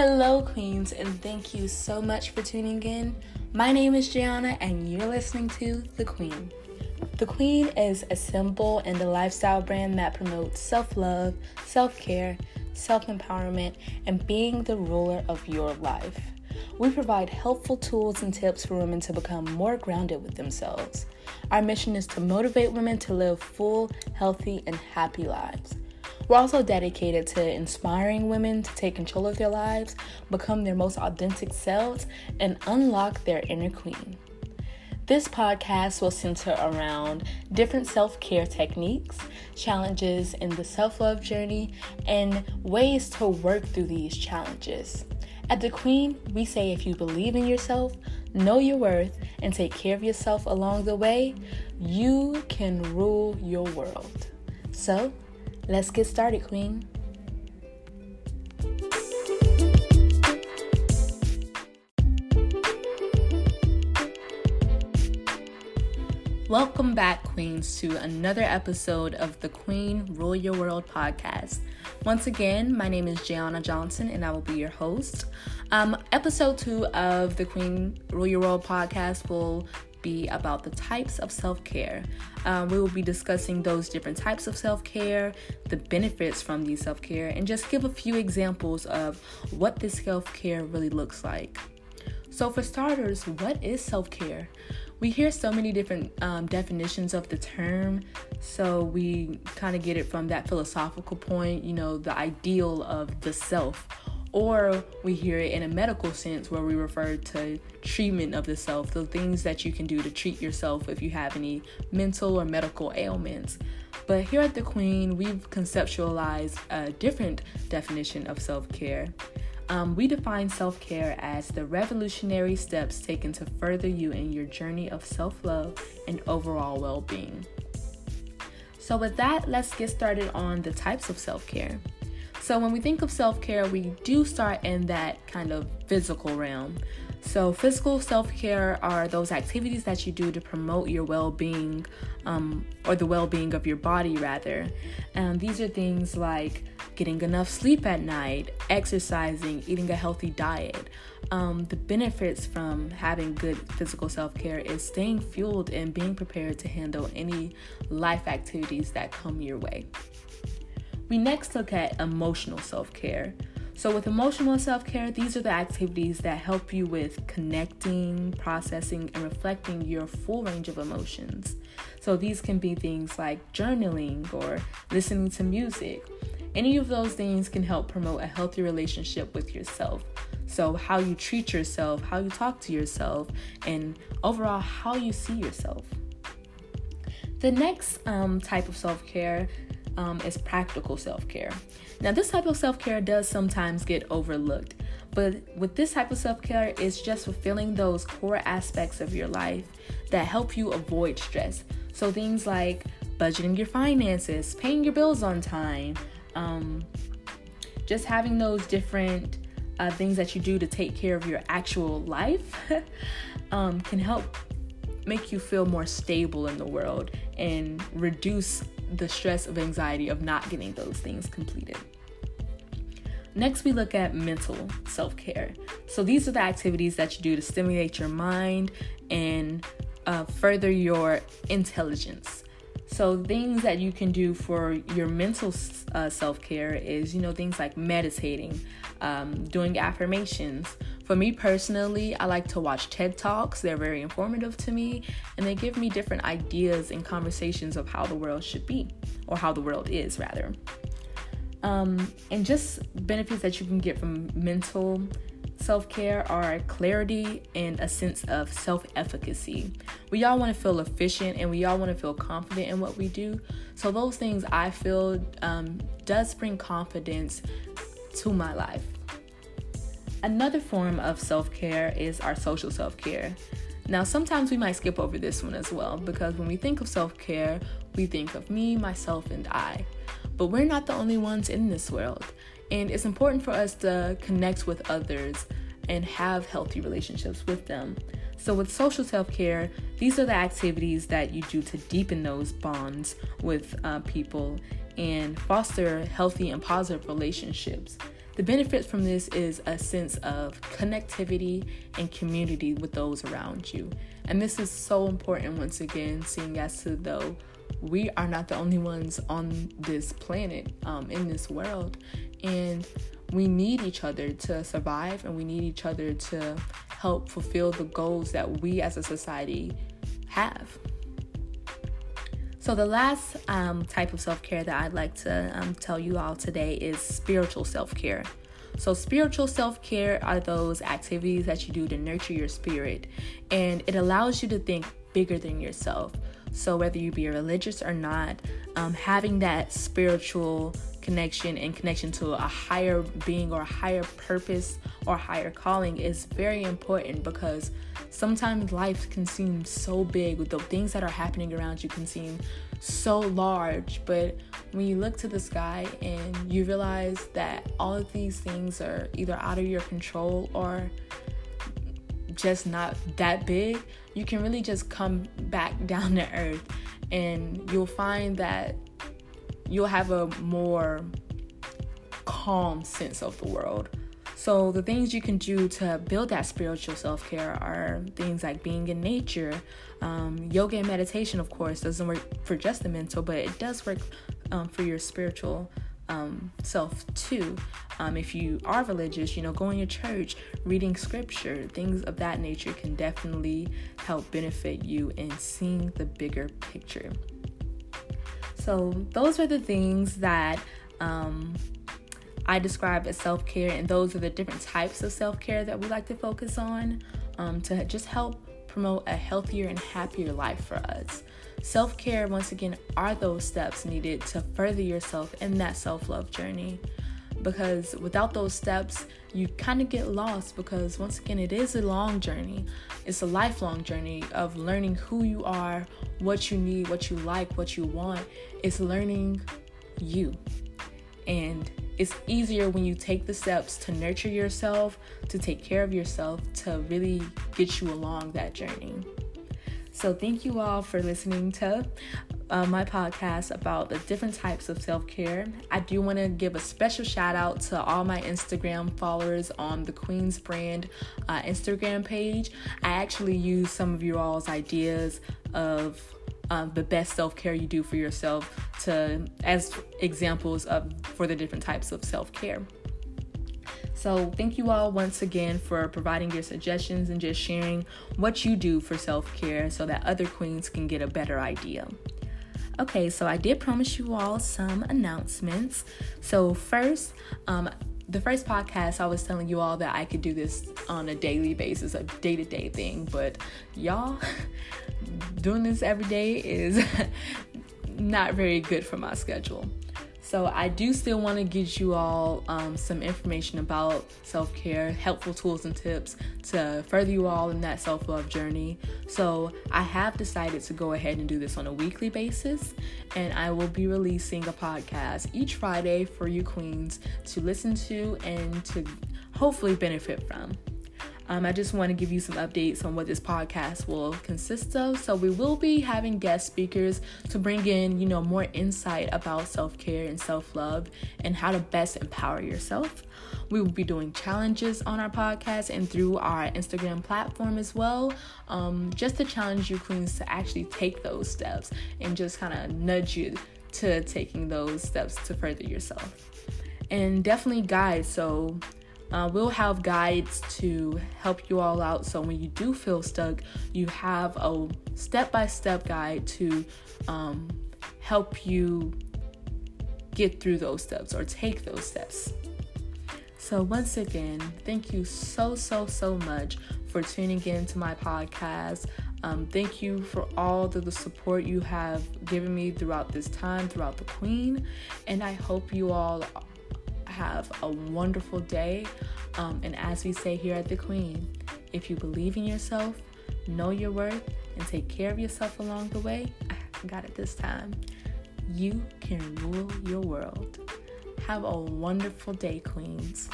Hello, Queens, and thank you so much for tuning in. My name is Gianna, and you're listening to The Queen. The Queen is a symbol and a lifestyle brand that promotes self love, self care, self empowerment, and being the ruler of your life. We provide helpful tools and tips for women to become more grounded with themselves. Our mission is to motivate women to live full, healthy, and happy lives. We're also dedicated to inspiring women to take control of their lives, become their most authentic selves, and unlock their inner queen. This podcast will center around different self care techniques, challenges in the self love journey, and ways to work through these challenges. At The Queen, we say if you believe in yourself, know your worth, and take care of yourself along the way, you can rule your world. So, let's get started, Queen. Welcome back, Queens, to another episode of the Queen Rule Your World podcast. Once again, my name is Gianna Johnson and I will be your host. Um, episode two of the Queen Rule Your World podcast will be about the types of self care. Um, we will be discussing those different types of self care, the benefits from these self care, and just give a few examples of what this self care really looks like. So, for starters, what is self care? we hear so many different um, definitions of the term, so we kind of get it from that philosophical point, you know, the ideal of the self. Or we hear it in a medical sense where we refer to treatment of the self, the things that you can do to treat yourself if you have any mental or medical ailments. But here at The Queen, we've conceptualized a different definition of self care. Um, we define self care as the revolutionary steps taken to further you in your journey of self love and overall well being. So, with that, let's get started on the types of self care. So, when we think of self care, we do start in that kind of physical realm. So, physical self care are those activities that you do to promote your well being um, or the well being of your body, rather. And these are things like getting enough sleep at night, exercising, eating a healthy diet. Um, the benefits from having good physical self care is staying fueled and being prepared to handle any life activities that come your way. We next look at emotional self care. So, with emotional self care, these are the activities that help you with connecting, processing, and reflecting your full range of emotions. So, these can be things like journaling or listening to music, any of those things can help promote a healthy relationship with yourself. So, how you treat yourself, how you talk to yourself, and overall, how you see yourself. The next um, type of self care um, is practical self care. Now, this type of self care does sometimes get overlooked, but with this type of self care, it's just fulfilling those core aspects of your life that help you avoid stress. So, things like budgeting your finances, paying your bills on time, um, just having those different uh, things that you do to take care of your actual life um, can help make you feel more stable in the world and reduce the stress of anxiety of not getting those things completed. Next, we look at mental self care. So, these are the activities that you do to stimulate your mind and uh, further your intelligence. So, things that you can do for your mental uh, self care is, you know, things like meditating, um, doing affirmations. For me personally, I like to watch TED Talks. They're very informative to me, and they give me different ideas and conversations of how the world should be, or how the world is, rather. Um, and just benefits that you can get from mental self care are clarity and a sense of self efficacy. We all want to feel efficient and we all want to feel confident in what we do. So, those things I feel um, does bring confidence to my life. Another form of self care is our social self care. Now, sometimes we might skip over this one as well because when we think of self care, we think of me, myself, and I. But we're not the only ones in this world. And it's important for us to connect with others and have healthy relationships with them. So, with social self care, these are the activities that you do to deepen those bonds with uh, people and foster healthy and positive relationships. The benefits from this is a sense of connectivity and community with those around you. And this is so important once again, seeing as to though we are not the only ones on this planet, um, in this world. And we need each other to survive and we need each other to help fulfill the goals that we as a society have. So, the last um, type of self care that I'd like to um, tell you all today is spiritual self care. So, spiritual self care are those activities that you do to nurture your spirit, and it allows you to think bigger than yourself. So, whether you be religious or not, um, having that spiritual connection and connection to a higher being or a higher purpose or higher calling is very important because sometimes life can seem so big with the things that are happening around you can seem so large but when you look to the sky and you realize that all of these things are either out of your control or just not that big you can really just come back down to earth and you'll find that you'll have a more calm sense of the world. So, the things you can do to build that spiritual self care are things like being in nature. Um, yoga and meditation, of course, doesn't work for just the mental, but it does work um, for your spiritual um, self too. Um, if you are religious, you know, going to church, reading scripture, things of that nature can definitely help benefit you in seeing the bigger picture. So, those are the things that um, I describe as self care, and those are the different types of self care that we like to focus on um, to just help promote a healthier and happier life for us. Self care, once again, are those steps needed to further yourself in that self love journey. Because without those steps, you kind of get lost because, once again, it is a long journey. It's a lifelong journey of learning who you are, what you need, what you like, what you want. It's learning you. And it's easier when you take the steps to nurture yourself, to take care of yourself, to really get you along that journey. So, thank you all for listening to uh, my podcast about the different types of self care. I do want to give a special shout out to all my Instagram followers on the Queen's Brand uh, Instagram page. I actually use some of you all's ideas of um, the best self care you do for yourself to as examples of for the different types of self care. So, thank you all once again for providing your suggestions and just sharing what you do for self care so that other queens can get a better idea. Okay, so I did promise you all some announcements. So, first, um, the first podcast, I was telling you all that I could do this on a daily basis, a day to day thing, but y'all, doing this every day is not very good for my schedule. So I do still want to get you all um, some information about self care, helpful tools and tips to further you all in that self love journey. So I have decided to go ahead and do this on a weekly basis, and I will be releasing a podcast each Friday for you queens to listen to and to hopefully benefit from. Um, I just want to give you some updates on what this podcast will consist of. So we will be having guest speakers to bring in, you know, more insight about self-care and self-love and how to best empower yourself. We will be doing challenges on our podcast and through our Instagram platform as well, um, just to challenge you queens to actually take those steps and just kind of nudge you to taking those steps to further yourself. And definitely guys, so uh, we'll have guides to help you all out. So when you do feel stuck, you have a step by step guide to um, help you get through those steps or take those steps. So, once again, thank you so, so, so much for tuning in to my podcast. Um, thank you for all the, the support you have given me throughout this time, throughout the Queen. And I hope you all have a wonderful day. Um, and as we say here at the Queen, if you believe in yourself, know your worth, and take care of yourself along the way, I got it this time. You can rule your world. Have a wonderful day, Queens.